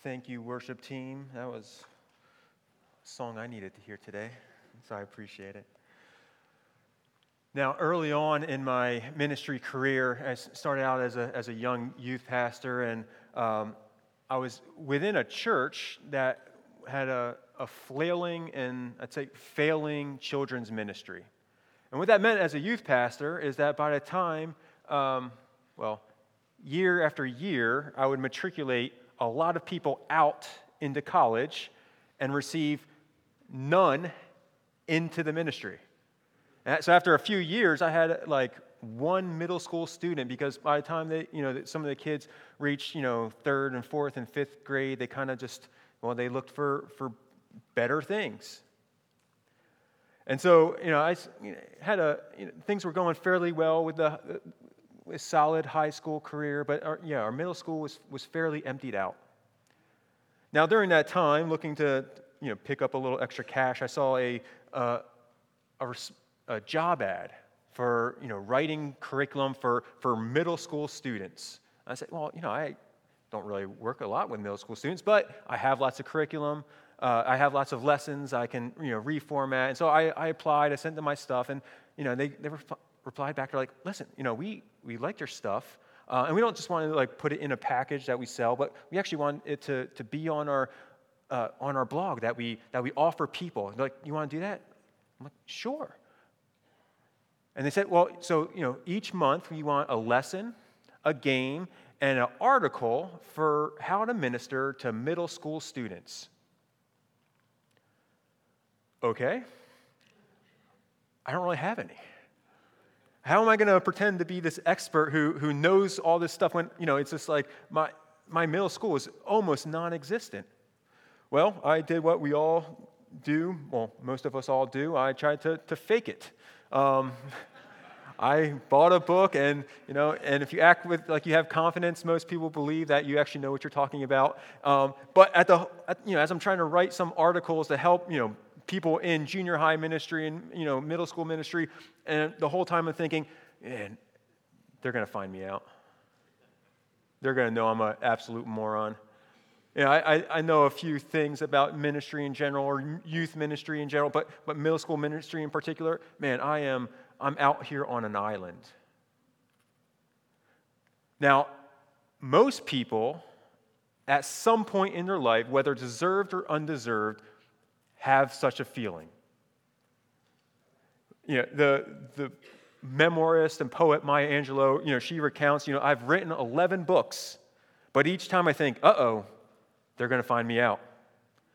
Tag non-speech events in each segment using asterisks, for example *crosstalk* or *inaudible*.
Thank you, worship team. That was a song I needed to hear today, so I appreciate it. Now, early on in my ministry career, I started out as a, as a young youth pastor, and um, I was within a church that had a, a flailing and I'd say failing children's ministry. And what that meant as a youth pastor is that by the time, um, well, year after year, I would matriculate a lot of people out into college and receive none into the ministry. So after a few years, I had like one middle school student because by the time they, you know, some of the kids reached, you know, third and fourth and fifth grade, they kind of just, well, they looked for, for better things. And so, you know, I had a, you know, things were going fairly well with the, a solid high school career, but our, yeah, our middle school was, was fairly emptied out. Now, during that time, looking to, you know, pick up a little extra cash, I saw a, uh, a, a job ad for you know, writing curriculum for, for middle school students. I said, well, you know, I don't really work a lot with middle school students, but I have lots of curriculum. Uh, I have lots of lessons I can you know, reformat. And so I, I applied, I sent them my stuff, and you know, they, they replied back, they're like, listen, you know, we, we like your stuff, uh, and we don't just want to like put it in a package that we sell, but we actually want it to, to be on our, uh, on our blog that we, that we offer people. They're like, you want to do that? I'm like, sure. And they said, well, so, you know, each month we want a lesson, a game, and an article for how to minister to middle school students. Okay. I don't really have any. How am I going to pretend to be this expert who, who knows all this stuff when, you know, it's just like my, my middle school is almost non existent? Well, I did what we all do, well, most of us all do. I tried to, to fake it. Um, *laughs* I bought a book, and you know, and if you act with like you have confidence, most people believe that you actually know what you're talking about. Um, but at the, at, you know, as I'm trying to write some articles to help, you know, people in junior high ministry and you know middle school ministry, and the whole time I'm thinking, man, they're to find me out. They're to know I'm an absolute moron. Know, I, I know a few things about ministry in general or youth ministry in general, but, but middle school ministry in particular, man, I am I'm out here on an island. Now, most people at some point in their life, whether deserved or undeserved, have such a feeling. You know, the, the memoirist and poet Maya Angelou, you know, she recounts, you know, I've written 11 books, but each time I think, uh oh, they're going to find me out.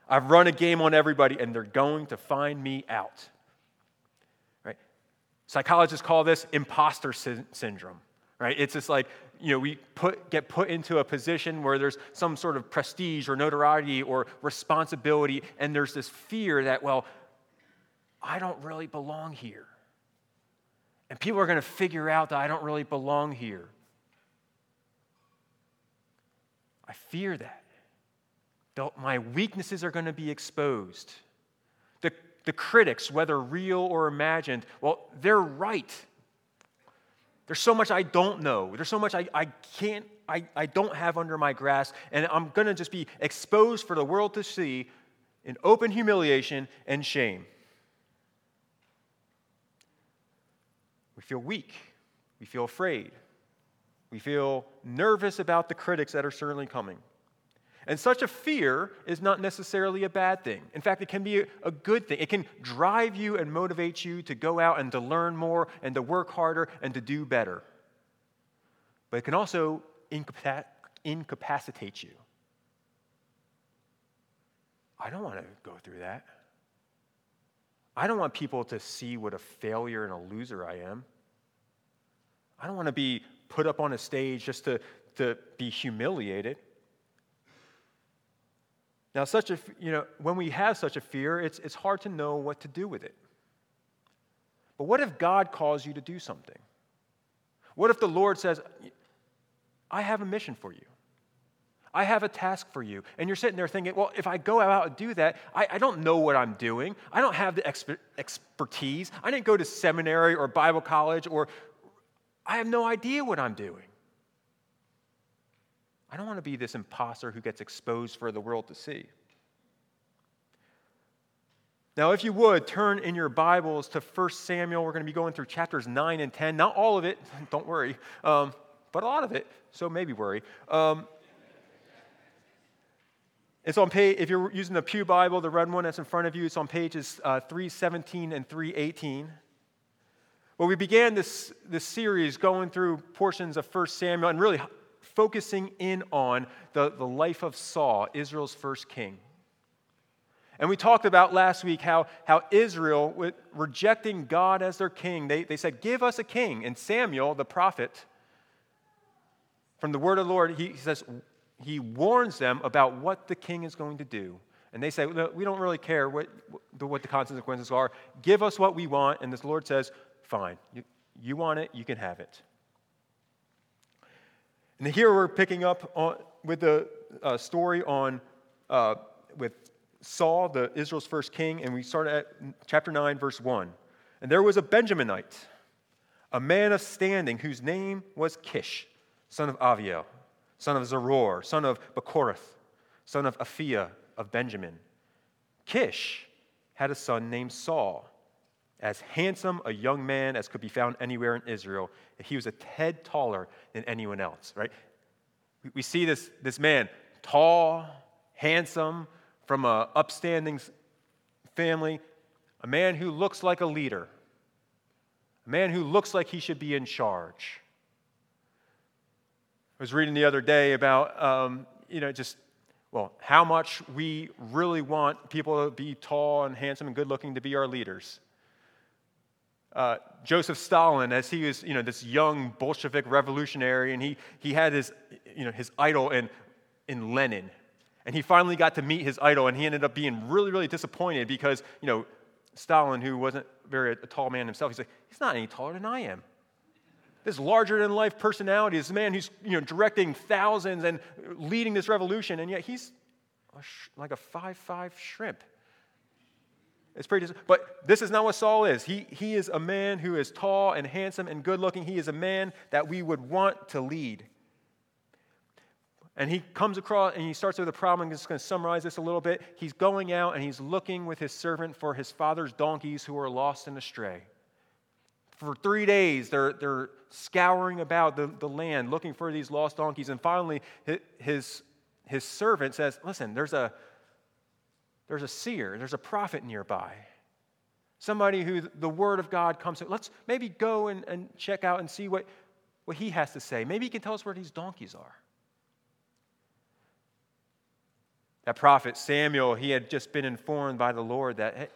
I've run a game on everybody and they're going to find me out. Right? Psychologists call this imposter sy- syndrome. Right? It's just like, you know, we put, get put into a position where there's some sort of prestige or notoriety or responsibility, and there's this fear that, well, I don't really belong here. And people are going to figure out that I don't really belong here. I fear that my weaknesses are going to be exposed. The, the critics, whether real or imagined, well, they're right. There's so much I don't know. There's so much I, I can't, I, I don't have under my grasp, and I'm going to just be exposed for the world to see in open humiliation and shame. We feel weak. We feel afraid. We feel nervous about the critics that are certainly coming. And such a fear is not necessarily a bad thing. In fact, it can be a good thing. It can drive you and motivate you to go out and to learn more and to work harder and to do better. But it can also incapacitate you. I don't want to go through that. I don't want people to see what a failure and a loser I am. I don't want to be put up on a stage just to, to be humiliated. Now, such a, you know, when we have such a fear, it's, it's hard to know what to do with it. But what if God calls you to do something? What if the Lord says, I have a mission for you? I have a task for you. And you're sitting there thinking, well, if I go out and do that, I, I don't know what I'm doing. I don't have the exper- expertise. I didn't go to seminary or Bible college, or I have no idea what I'm doing. I don't want to be this imposter who gets exposed for the world to see. Now, if you would, turn in your Bibles to 1 Samuel. We're going to be going through chapters 9 and 10. Not all of it, *laughs* don't worry, um, but a lot of it, so maybe worry. Um, it's on page, if you're using the Pew Bible, the red one that's in front of you, it's on pages uh, 317 and 318. Well, we began this, this series going through portions of 1 Samuel and really focusing in on the, the life of Saul, Israel's first king. And we talked about last week how, how Israel, rejecting God as their king, they, they said, Give us a king. And Samuel, the prophet, from the word of the Lord, he, he says, he warns them about what the king is going to do. And they say, We don't really care what, what the consequences are. Give us what we want. And this Lord says, Fine. You, you want it, you can have it. And here we're picking up on, with the uh, story on uh, with Saul, the Israel's first king, and we start at chapter 9, verse 1. And there was a Benjaminite, a man of standing, whose name was Kish, son of Aviel, son of Zeror, son of Bechorath, son of Aphiah of Benjamin. Kish had a son named Saul, as handsome a young man as could be found anywhere in Israel. He was a head taller than anyone else, right? We see this, this man, tall, handsome, from an upstanding family, a man who looks like a leader, a man who looks like he should be in charge. I was reading the other day about, um, you know, just, well, how much we really want people to be tall and handsome and good looking to be our leaders. Uh, Joseph Stalin, as he was, you know, this young Bolshevik revolutionary, and he, he had his, you know, his idol in, in Lenin. And he finally got to meet his idol, and he ended up being really, really disappointed because, you know, Stalin, who wasn't very a tall man himself, he's like, he's not any taller than I am. This larger than life personality, this man who's, you know, directing thousands and leading this revolution, and yet he's like a five-five shrimp. It's pretty, but this is not what Saul is. He, he is a man who is tall and handsome and good looking. He is a man that we would want to lead. And he comes across and he starts with a problem. I'm just going to summarize this a little bit. He's going out and he's looking with his servant for his father's donkeys who are lost and astray. For three days, they're, they're scouring about the, the land looking for these lost donkeys. And finally, his, his servant says, Listen, there's a, there's a seer, there's a prophet nearby. Somebody who the word of God comes to. Let's maybe go and, and check out and see what, what he has to say. Maybe he can tell us where these donkeys are. That prophet Samuel, he had just been informed by the Lord that hey,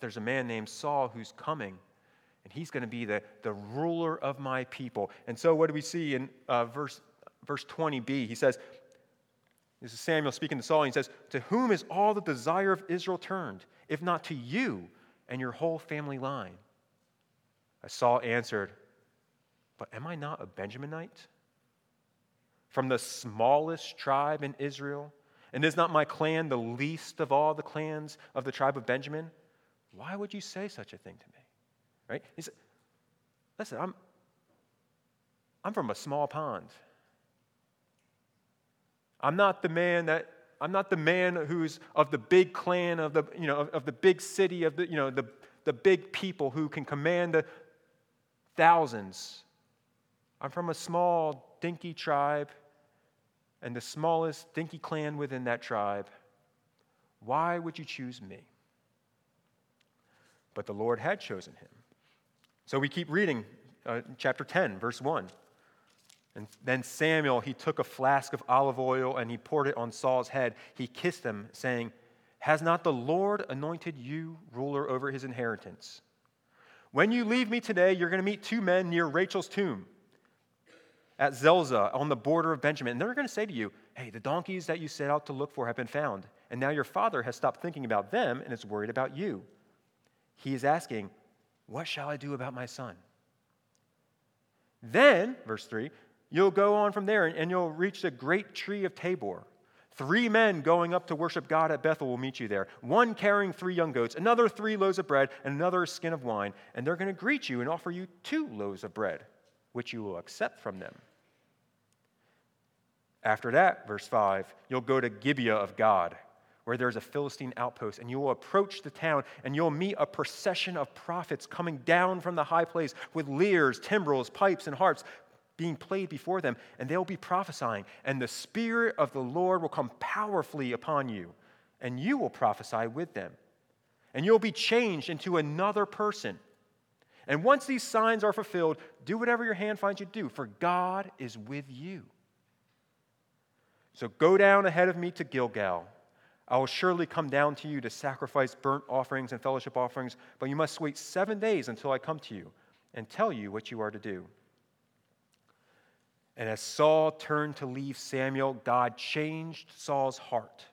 there's a man named Saul who's coming, and he's going to be the, the ruler of my people. And so, what do we see in uh, verse, verse 20b? He says, This is Samuel speaking to Saul, and he says, To whom is all the desire of Israel turned, if not to you and your whole family line? As Saul answered, But am I not a Benjaminite? From the smallest tribe in Israel? And is not my clan the least of all the clans of the tribe of Benjamin? Why would you say such a thing to me? Right? He said, Listen, I'm, I'm from a small pond. I'm not the man that I'm not the man who's of the big clan of the you know of, of the big city of the you know the, the big people who can command the thousands. I'm from a small dinky tribe and the smallest dinky clan within that tribe, why would you choose me? But the Lord had chosen him. So we keep reading uh, chapter 10, verse 1. And then Samuel, he took a flask of olive oil and he poured it on Saul's head. He kissed him, saying, Has not the Lord anointed you ruler over his inheritance? When you leave me today, you're going to meet two men near Rachel's tomb at Zelzah on the border of Benjamin. And they're going to say to you, Hey, the donkeys that you set out to look for have been found. And now your father has stopped thinking about them and is worried about you. He is asking, What shall I do about my son? Then, verse 3, you'll go on from there and you'll reach the great tree of Tabor. Three men going up to worship God at Bethel will meet you there. One carrying three young goats, another three loaves of bread, and another skin of wine. And they're going to greet you and offer you two loaves of bread, which you will accept from them. After that, verse 5, you'll go to Gibeah of God, where there's a Philistine outpost, and you will approach the town, and you'll meet a procession of prophets coming down from the high place with lyres, timbrels, pipes, and harps being played before them, and they'll be prophesying. And the Spirit of the Lord will come powerfully upon you, and you will prophesy with them. And you'll be changed into another person. And once these signs are fulfilled, do whatever your hand finds you to do, for God is with you. So go down ahead of me to Gilgal. I will surely come down to you to sacrifice burnt offerings and fellowship offerings, but you must wait seven days until I come to you and tell you what you are to do. And as Saul turned to leave Samuel, God changed Saul's heart.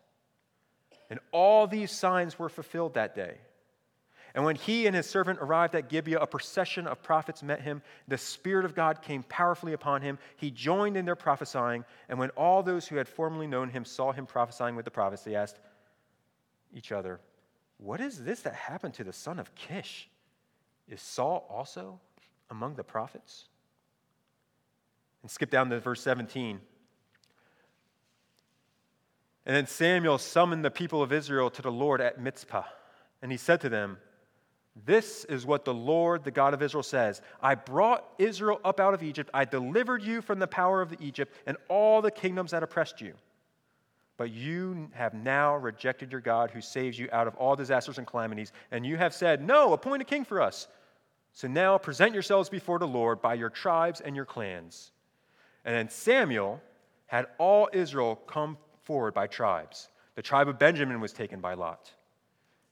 And all these signs were fulfilled that day. And when he and his servant arrived at Gibeah, a procession of prophets met him. The Spirit of God came powerfully upon him. He joined in their prophesying. And when all those who had formerly known him saw him prophesying with the prophets, they asked each other, What is this that happened to the son of Kish? Is Saul also among the prophets? And skip down to verse 17. And then Samuel summoned the people of Israel to the Lord at Mizpah. And he said to them, this is what the Lord, the God of Israel, says I brought Israel up out of Egypt. I delivered you from the power of the Egypt and all the kingdoms that oppressed you. But you have now rejected your God who saves you out of all disasters and calamities. And you have said, No, appoint a king for us. So now present yourselves before the Lord by your tribes and your clans. And then Samuel had all Israel come forward by tribes. The tribe of Benjamin was taken by Lot.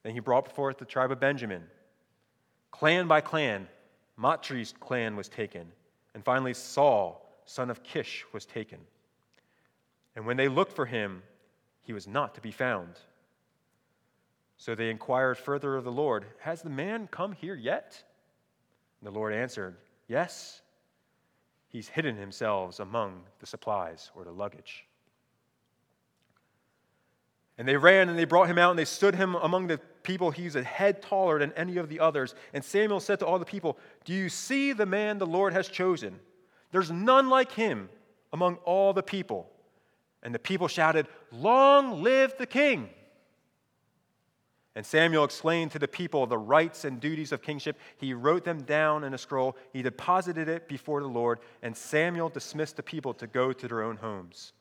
Then he brought forth the tribe of Benjamin. Clan by clan, Matri's clan was taken. And finally, Saul, son of Kish, was taken. And when they looked for him, he was not to be found. So they inquired further of the Lord, Has the man come here yet? And the Lord answered, Yes. He's hidden himself among the supplies or the luggage. And they ran and they brought him out and they stood him among the people. He's a head taller than any of the others. And Samuel said to all the people, Do you see the man the Lord has chosen? There's none like him among all the people. And the people shouted, Long live the king! And Samuel explained to the people the rights and duties of kingship. He wrote them down in a scroll. He deposited it before the Lord, and Samuel dismissed the people to go to their own homes.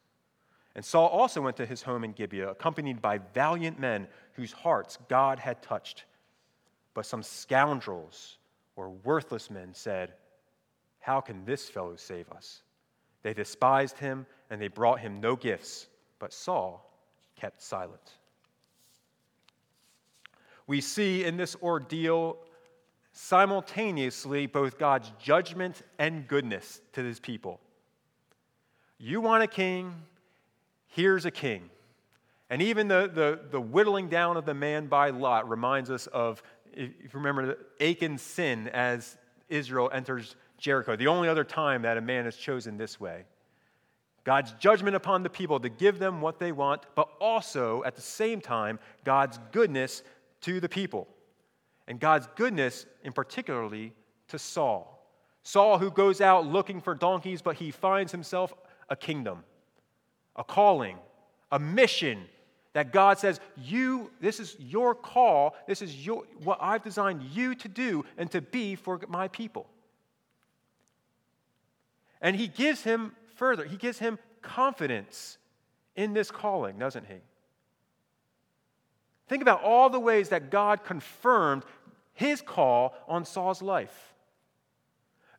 And Saul also went to his home in Gibeah, accompanied by valiant men whose hearts God had touched. But some scoundrels or worthless men said, How can this fellow save us? They despised him and they brought him no gifts, but Saul kept silent. We see in this ordeal simultaneously both God's judgment and goodness to his people. You want a king, here's a king. And even the, the, the whittling down of the man by Lot reminds us of, if you remember, Achan's sin as Israel enters Jericho, the only other time that a man is chosen this way. God's judgment upon the people to give them what they want, but also at the same time, God's goodness to the people. And God's goodness, in particularly, to Saul. Saul, who goes out looking for donkeys, but he finds himself a kingdom a calling, a mission that God says, You, this is your call, this is your, what I've designed you to do and to be for my people. And he gives him further, he gives him confidence in this calling, doesn't he? Think about all the ways that God confirmed his call on Saul's life.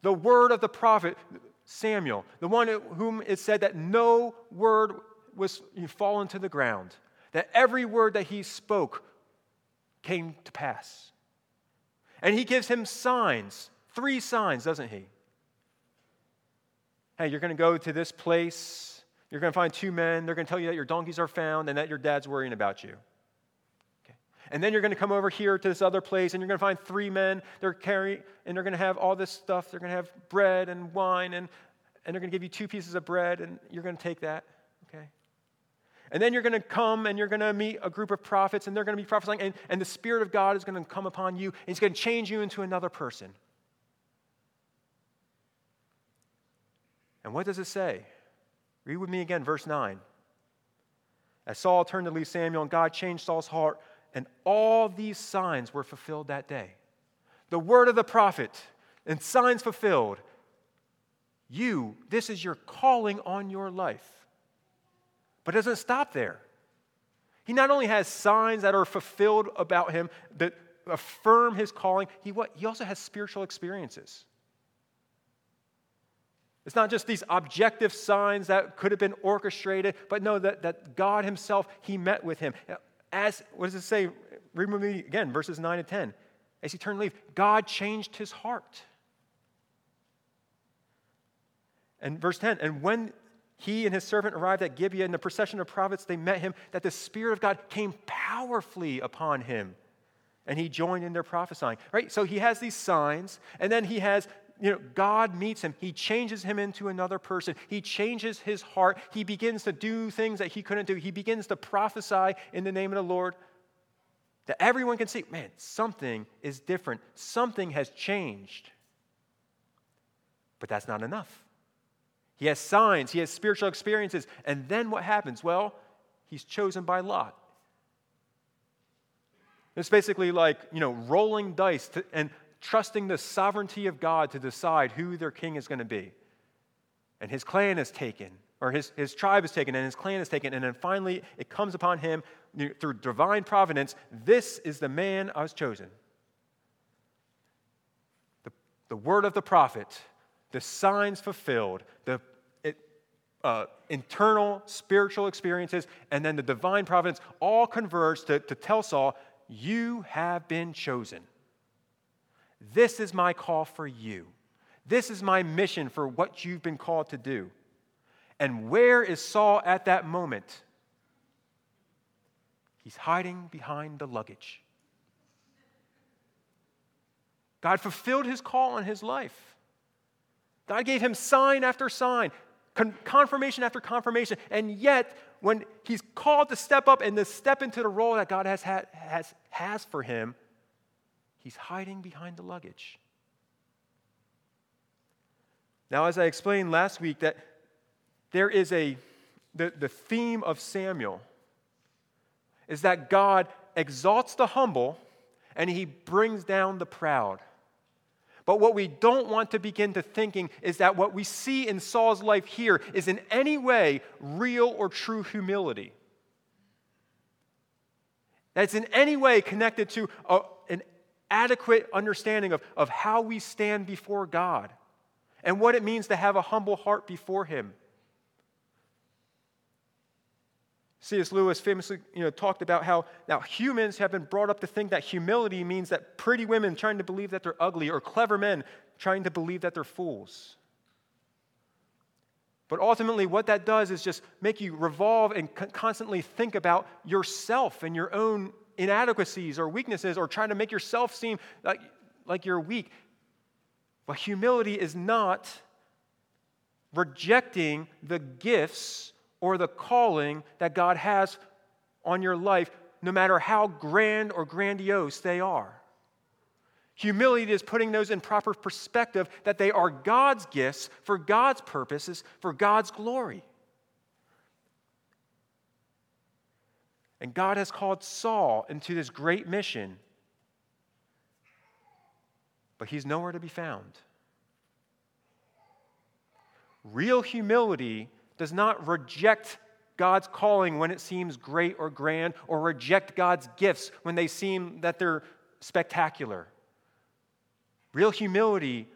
The word of the prophet, Samuel, the one whom it said that no word was fallen to the ground, that every word that he spoke came to pass. And he gives him signs, three signs, doesn't he? Hey, you're going to go to this place. You're going to find two men. They're going to tell you that your donkeys are found and that your dad's worrying about you. And then you're going to come over here to this other place and you're going to find three men. They're carrying, and they're going to have all this stuff. They're going to have bread and wine, and, and they're going to give you two pieces of bread, and you're going to take that, okay? And then you're going to come and you're going to meet a group of prophets, and they're going to be prophesying, and, and the Spirit of God is going to come upon you, and He's going to change you into another person. And what does it say? Read with me again, verse 9. As Saul turned to leave Samuel, and God changed Saul's heart, and all these signs were fulfilled that day. The word of the prophet and signs fulfilled. You, this is your calling on your life. But it doesn't stop there. He not only has signs that are fulfilled about him that affirm his calling, he, what, he also has spiritual experiences. It's not just these objective signs that could have been orchestrated, but no, that, that God Himself, He met with him. As, what does it say? Read with me again, verses 9 and 10. As he turned to leave, God changed his heart. And verse 10, and when he and his servant arrived at Gibeah in the procession of prophets, they met him, that the Spirit of God came powerfully upon him. And he joined in their prophesying. Right? So he has these signs, and then he has, you know, God meets him. He changes him into another person. He changes his heart. He begins to do things that he couldn't do. He begins to prophesy in the name of the Lord. That everyone can see, man, something is different. Something has changed. But that's not enough. He has signs, he has spiritual experiences. And then what happens? Well, he's chosen by Lot. It's basically like, you know, rolling dice to, and trusting the sovereignty of God to decide who their king is going to be. And his clan is taken, or his, his tribe is taken, and his clan is taken. And then finally, it comes upon him through divine providence this is the man I was chosen. The, the word of the prophet the signs fulfilled, the uh, internal spiritual experiences, and then the divine providence all converge to, to tell Saul, You have been chosen. This is my call for you. This is my mission for what you've been called to do. And where is Saul at that moment? He's hiding behind the luggage. God fulfilled his call in his life. God gave him sign after sign, con- confirmation after confirmation. And yet, when he's called to step up and to step into the role that God has, has, has for him, he's hiding behind the luggage. Now, as I explained last week, that there is a, the, the theme of Samuel is that God exalts the humble and he brings down the proud. But what we don't want to begin to thinking is that what we see in Saul's life here is in any way real or true humility. That's in any way connected to a, adequate understanding of, of how we stand before God and what it means to have a humble heart before Him. C.S. Lewis famously you know, talked about how now humans have been brought up to think that humility means that pretty women trying to believe that they're ugly or clever men trying to believe that they're fools. But ultimately, what that does is just make you revolve and constantly think about yourself and your own inadequacies or weaknesses or trying to make yourself seem like, like you're weak. But humility is not rejecting the gifts or the calling that God has on your life, no matter how grand or grandiose they are. Humility is putting those in proper perspective that they are God's gifts for God's purposes, for God's glory. And God has called Saul into this great mission, but he's nowhere to be found. Real humility does not reject God's calling when it seems great or grand, or reject God's gifts when they seem that they're spectacular. Real humility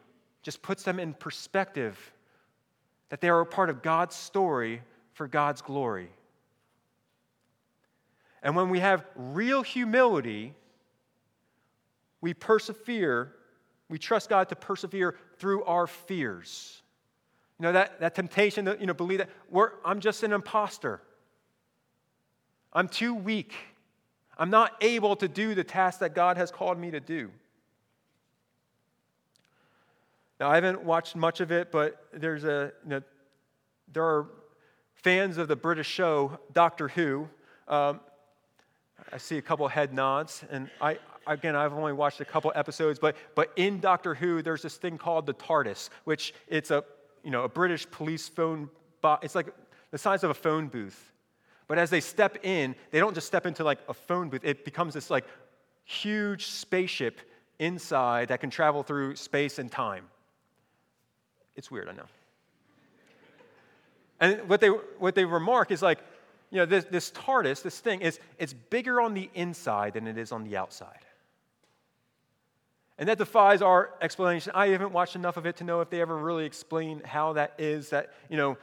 just puts them in perspective that they are a part of God's story for God's glory. And when we have real humility, we persevere, we trust God to persevere through our fears. You know, that, that temptation to you know, believe that I'm just an imposter. I'm too weak. I'm not able to do the task that God has called me to do. Now, I haven't watched much of it, but there's a, you know, there are fans of the British show Doctor Who. Um, I see a couple head nods, and I, again, I've only watched a couple episodes, but, but in Doctor Who, there's this thing called the TARDIS, which it's a you know, a British police phone box. It's like the size of a phone booth. But as they step in, they don't just step into like a phone booth, it becomes this like huge spaceship inside that can travel through space and time. It's weird, I know. And what they, what they remark is like, you know, this, this TARDIS, this thing, is it's bigger on the inside than it is on the outside. And that defies our explanation. I haven't watched enough of it to know if they ever really explain how that is that, you know,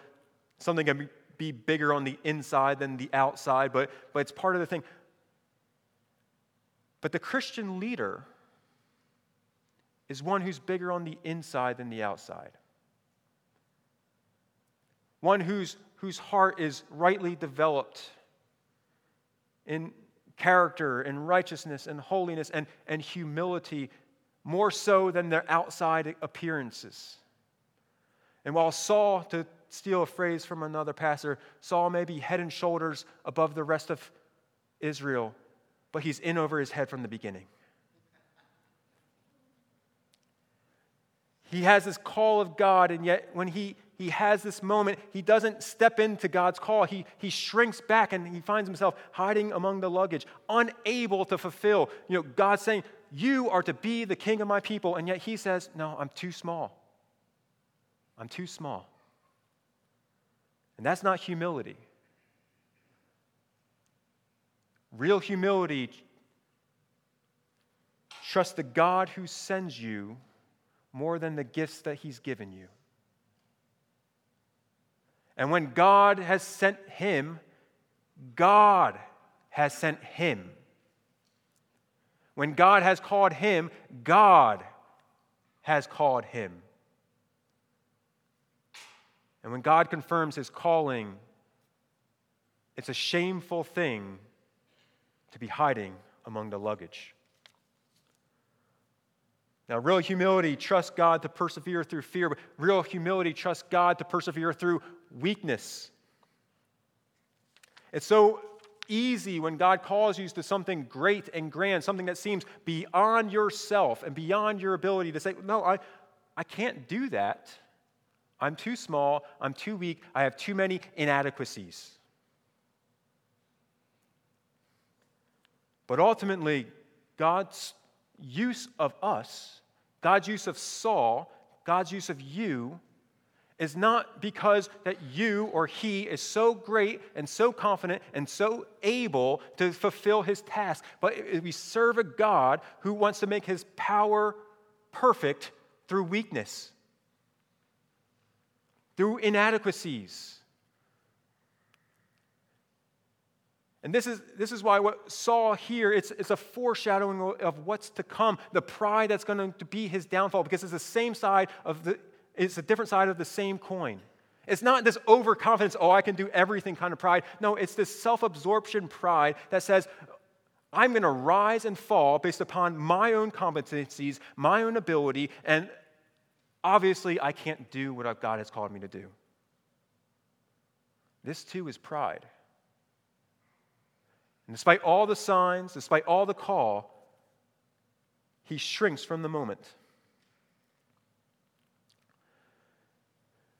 something can be bigger on the inside than the outside, but, but it's part of the thing. But the Christian leader is one who's bigger on the inside than the outside. One whose, whose heart is rightly developed in character and righteousness and holiness and, and humility more so than their outside appearances. And while Saul, to steal a phrase from another pastor, Saul may be head and shoulders above the rest of Israel, but he's in over his head from the beginning. He has this call of God, and yet when he, he has this moment, he doesn't step into God's call. He, he shrinks back and he finds himself hiding among the luggage, unable to fulfill. You know, God saying, you are to be the king of my people. And yet he says, No, I'm too small. I'm too small. And that's not humility. Real humility trusts the God who sends you more than the gifts that he's given you. And when God has sent him, God has sent him. When God has called him, God has called him. And when God confirms his calling, it's a shameful thing to be hiding among the luggage. Now, real humility trusts God to persevere through fear, but real humility trusts God to persevere through weakness. It's so easy when God calls you to something great and grand, something that seems beyond yourself and beyond your ability to say, No, I, I can't do that. I'm too small. I'm too weak. I have too many inadequacies. But ultimately, God's use of us, God's use of Saul, God's use of you, is not because that you or he is so great and so confident and so able to fulfill his task, but we serve a God who wants to make his power perfect through weakness, through inadequacies. And this is, this is why what Saul here, it's, it's a foreshadowing of what's to come, the pride that's going to be his downfall, because it's the same side of the, it's a different side of the same coin. It's not this overconfidence, oh, I can do everything kind of pride. No, it's this self absorption pride that says, I'm going to rise and fall based upon my own competencies, my own ability, and obviously I can't do what God has called me to do. This too is pride. And despite all the signs, despite all the call, he shrinks from the moment.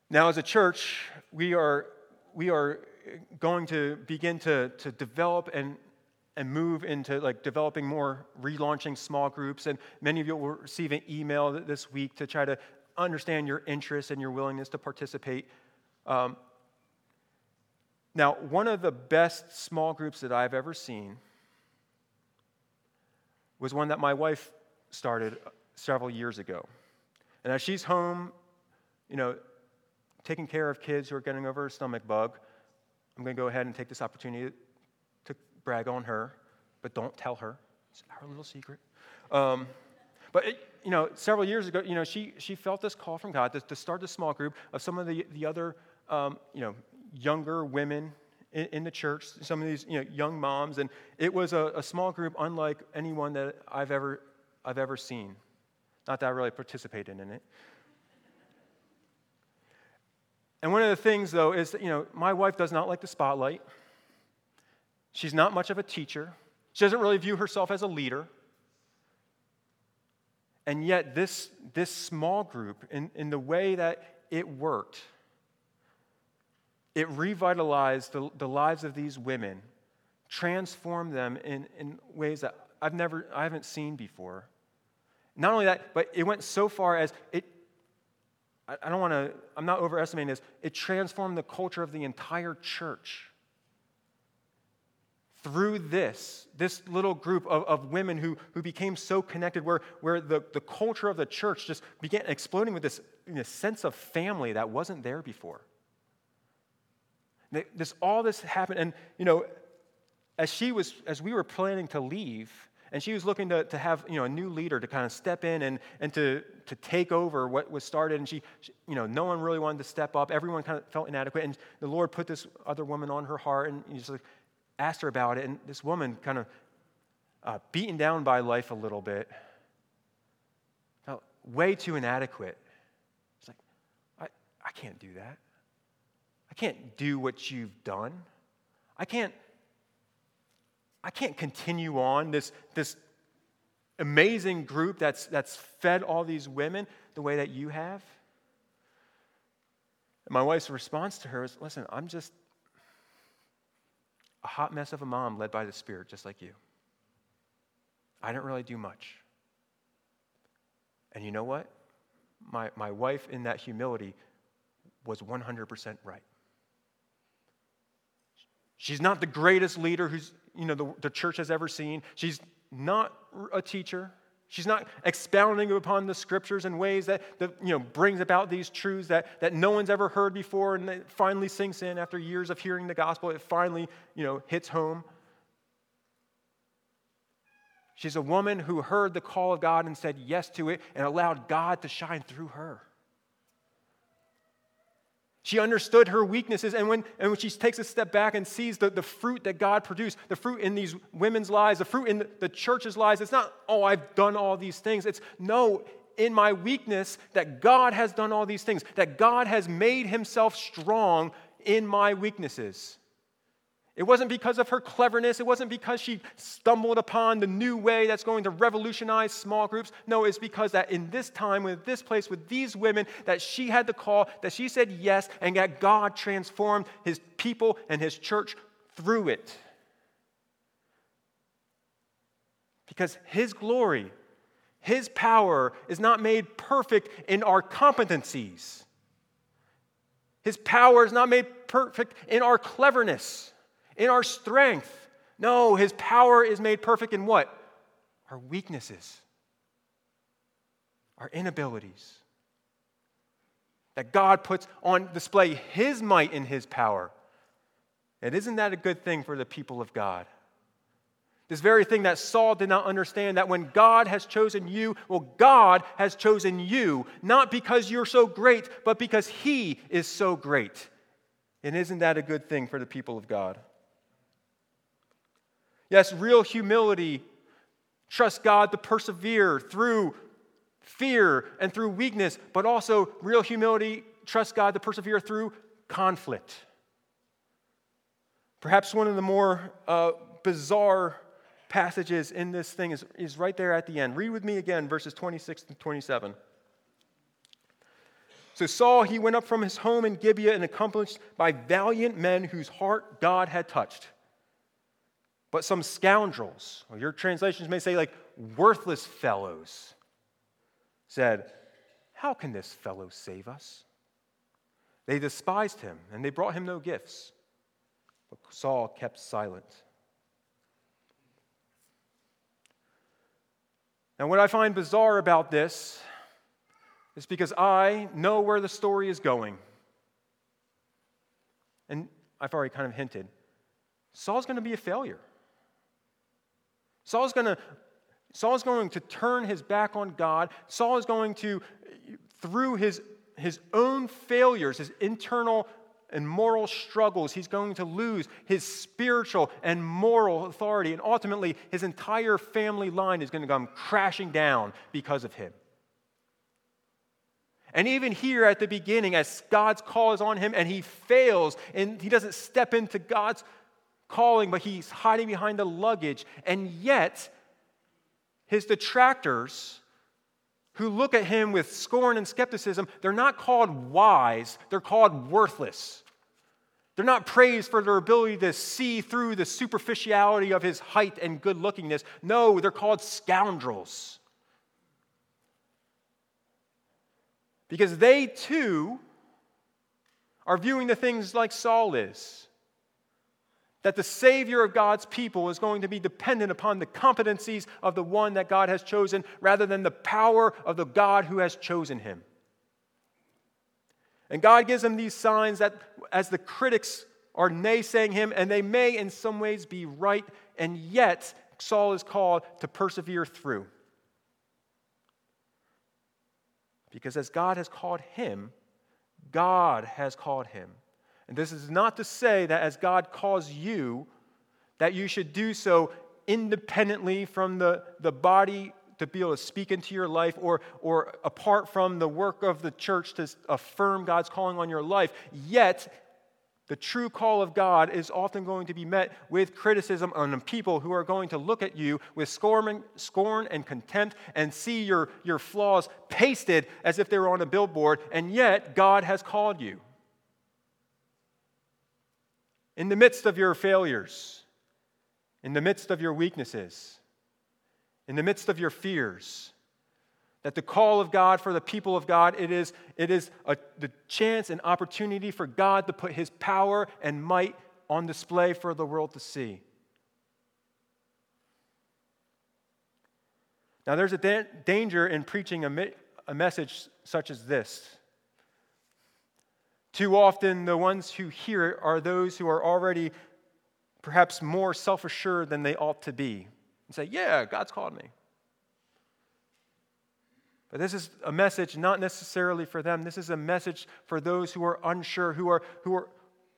Now, as a church, we are, we are going to begin to, to develop and, and move into like developing more relaunching small groups. And many of you will receive an email this week to try to understand your interest and your willingness to participate. Um, now, one of the best small groups that I've ever seen was one that my wife started several years ago. And as she's home, you know, taking care of kids who are getting over a stomach bug, I'm going to go ahead and take this opportunity to brag on her, but don't tell her. It's our little secret. Um, but, it, you know, several years ago, you know, she, she felt this call from God to, to start a small group of some of the, the other, um, you know, younger women in, in, the church, some of these, you know, young moms. And it was a, a small group unlike anyone that I've ever, I've ever seen. Not that I really participated in it. And one of the things, though, is that, you know, my wife does not like the spotlight. She's not much of a teacher. She doesn't really view herself as a leader. And yet, this, this small group, in, in the way that it worked, it revitalized the, the lives of these women, transformed them in, in ways that I've never, I haven't seen before. Not only that, but it went so far as it, I don't want to, I'm not overestimating this, it transformed the culture of the entire church through this, this little group of, of women who, who became so connected, where, where the, the culture of the church just began exploding with this you know, sense of family that wasn't there before. This, all this happened, and you know, as she was, as we were planning to leave, and she was looking to, to have you know, a new leader to kind of step in and, and to, to take over what was started. And she, she, you know, no one really wanted to step up. Everyone kind of felt inadequate. And the Lord put this other woman on her heart. And he's like, asked her about it, and this woman, kind of uh, beaten down by life a little bit, felt way too inadequate. She's like, I, I can't do that. I can't do what you've done. I can't, I can't continue on this, this amazing group that's, that's fed all these women the way that you have. And my wife's response to her is, listen, I'm just, a hot mess of a mom led by the Spirit, just like you. I didn't really do much. And you know what? My, my wife, in that humility, was 100% right. She's not the greatest leader who's, you know, the, the church has ever seen. She's not a teacher. She's not expounding upon the scriptures in ways that, that you know, brings about these truths that, that no one's ever heard before and it finally sinks in after years of hearing the gospel. It finally you know, hits home. She's a woman who heard the call of God and said yes to it and allowed God to shine through her. She understood her weaknesses, and when, and when she takes a step back and sees the, the fruit that God produced, the fruit in these women's lives, the fruit in the, the church's lives, it's not, oh, I've done all these things. It's, no, in my weakness, that God has done all these things, that God has made himself strong in my weaknesses. It wasn't because of her cleverness. It wasn't because she stumbled upon the new way that's going to revolutionize small groups. No, it's because that in this time, with this place, with these women, that she had the call, that she said yes, and that God transformed his people and his church through it. Because his glory, his power is not made perfect in our competencies. His power is not made perfect in our cleverness in our strength. No, his power is made perfect in what? Our weaknesses, our inabilities. That God puts on display his might and his power. And isn't that a good thing for the people of God? This very thing that Saul did not understand that when God has chosen you, well, God has chosen you, not because you're so great, but because He is so great. And isn't that a good thing for the people of God? Yes, real humility Trust God to persevere through fear and through weakness, but also real humility Trust God to persevere through conflict. Perhaps one of the more uh, bizarre passages in this thing is, is right there at the end. Read with me again, verses 26 to 27. So Saul, he went up from his home in Gibeah and accomplished by valiant men whose heart God had touched. But some scoundrels, or your translations may say like worthless fellows, said, How can this fellow save us? They despised him, and they brought him no gifts. But Saul kept silent. Now, what I find bizarre about this is because I know where the story is going. And I've already kind of hinted Saul's going to be a failure. Saul's going to Saul's going to turn his back on God. Saul is going to, through his, his own failures, his internal and moral struggles, he's going to lose his spiritual and moral authority. And ultimately, his entire family line is going to come crashing down because of him. And even here at the beginning, as God's call is on him and he fails and he doesn't step into God's calling, but he's hiding behind the luggage. And yet, his detractors, who look at him with scorn and skepticism, they're not called wise, they're called worthless. They're not praised for their ability to see through the superficiality of his height and good lookingness. No, they're called scoundrels. Because they too are viewing the things like Saul is that the Savior of God's people is going to be dependent upon the competencies of the one that God has chosen rather than the power of the God who has chosen him. And God gives him these signs that, as the critics are naysaying him, and they may in some ways be right, and yet Saul is called to persevere through. Because as God has called him, God has called him. And this is not to say that as God calls you, that you should do so independently from the, the body to be able to speak into your life or, or apart from the work of the church to affirm God's calling on your life. Yet, the true call of God is often going to be met with criticism on people who are going to look at you with scorn and, scorn and contempt and see your, your flaws pasted as if they were on a billboard, and yet God has called you. In the midst of your failures, in the midst of your weaknesses, in the midst of your fears, that the call of God for the people of God, it is, it is a, the chance and opportunity for God to put his power and might on display for the world to see. Now, there's a da- danger in preaching a, mi- a message such as this. Too often, the ones who hear it are those who are already perhaps more self assured than they ought to be and say, Yeah, God's called me. But this is a message not necessarily for them. This is a message for those who are unsure, who, are, who, are,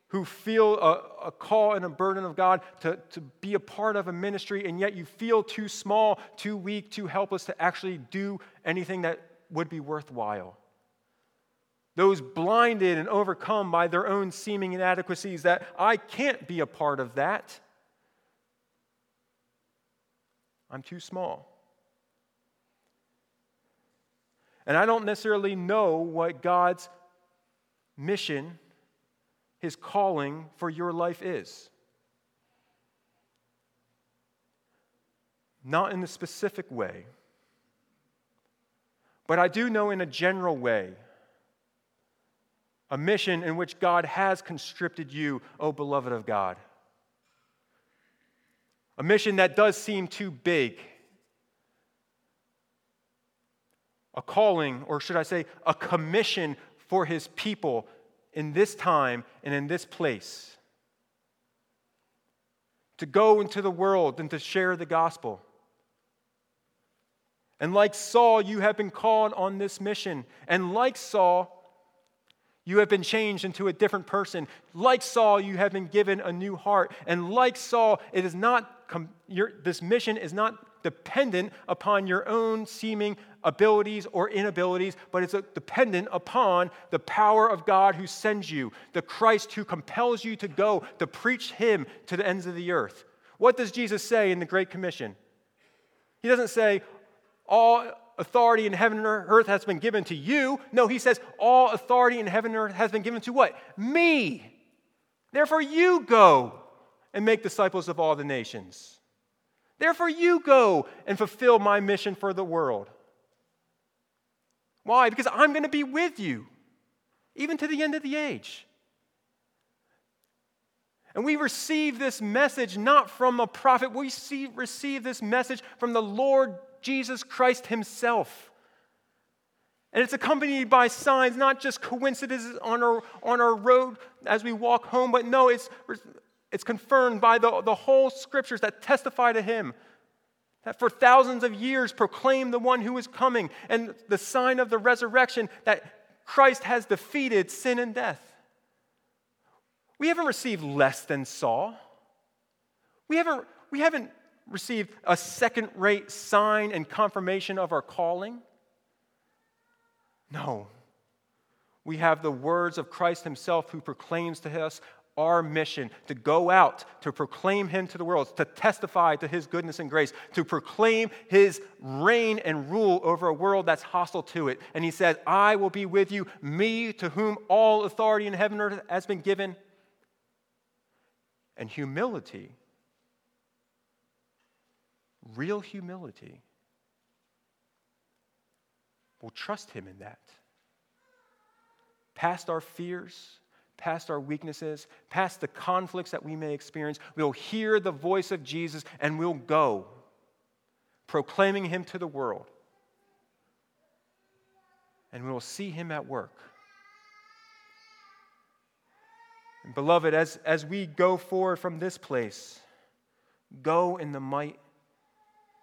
who feel a, a call and a burden of God to, to be a part of a ministry, and yet you feel too small, too weak, too helpless to actually do anything that would be worthwhile. Those blinded and overcome by their own seeming inadequacies, that I can't be a part of that. I'm too small. And I don't necessarily know what God's mission, his calling for your life is. Not in a specific way, but I do know in a general way a mission in which God has conscripted you, O beloved of God. A mission that does seem too big. A calling, or should I say, a commission for his people in this time and in this place. To go into the world and to share the gospel. And like Saul, you have been called on this mission. And like Saul, you have been changed into a different person. Like Saul, you have been given a new heart. And like Saul, it is not your, this mission is not dependent upon your own seeming abilities or inabilities, but it's dependent upon the power of God who sends you, the Christ who compels you to go to preach Him to the ends of the earth. What does Jesus say in the Great Commission? He doesn't say, All authority in heaven and earth has been given to you. No, he says, All authority in heaven and earth has been given to what? Me. Therefore, you go and make disciples of all the nations. Therefore, you go and fulfill my mission for the world. Why? Because I'm going to be with you, even to the end of the age. And we receive this message not from a prophet, we see, receive this message from the Lord Jesus Christ Himself. And it's accompanied by signs, not just coincidences on our, on our road as we walk home, but no, it's, it's confirmed by the, the whole scriptures that testify to Him. That for thousands of years proclaim the one who is coming and the sign of the resurrection that Christ has defeated sin and death. We haven't received less than Saul. We haven't, we haven't received a second rate sign and confirmation of our calling? No. We have the words of Christ Himself who proclaims to us our mission to go out, to proclaim Him to the world, to testify to His goodness and grace, to proclaim His reign and rule over a world that's hostile to it. And He says, I will be with you, me to whom all authority in heaven and earth has been given. and humility, real humility, we'll trust Him in that. Past our fears, past our weaknesses, past the conflicts that we may experience, we'll hear the voice of Jesus and we'll go, proclaiming Him to the world. And we will see Him at work. And beloved, as, as we go forward from this place, go in the might,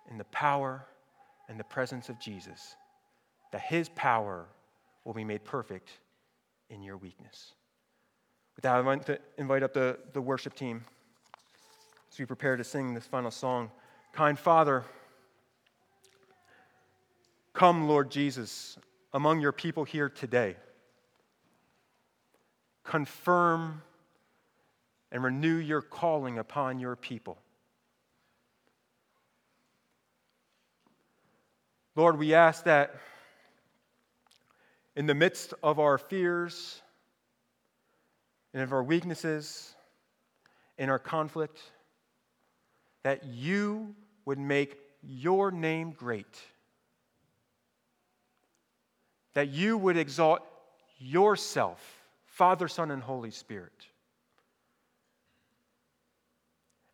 in the power, and the presence of Jesus, that His power will be made perfect in your weakness. With that, I want to invite up the, the worship team as we prepare to sing this final song. Kind Father, come, Lord Jesus, among your people here today. Confirm and renew your calling upon your people. Lord, we ask that in the midst of our fears, and of our weaknesses, in our conflict, that you would make your name great. That you would exalt yourself, Father, Son, and Holy Spirit.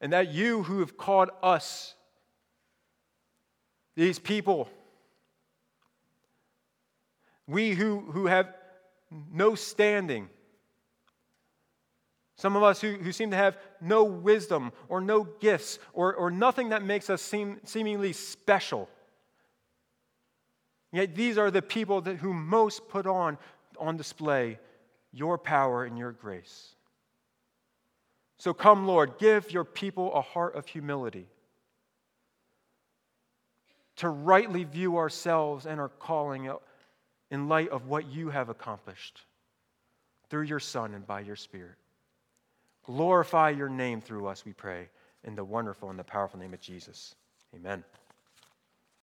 And that you who have called us, these people, we who, who have no standing, some of us who, who seem to have no wisdom or no gifts or, or nothing that makes us seem seemingly special. Yet these are the people that, who most put on, on display your power and your grace. So come, Lord, give your people a heart of humility to rightly view ourselves and our calling in light of what you have accomplished through your Son and by your Spirit. Glorify your name through us, we pray, in the wonderful and the powerful name of Jesus. Amen.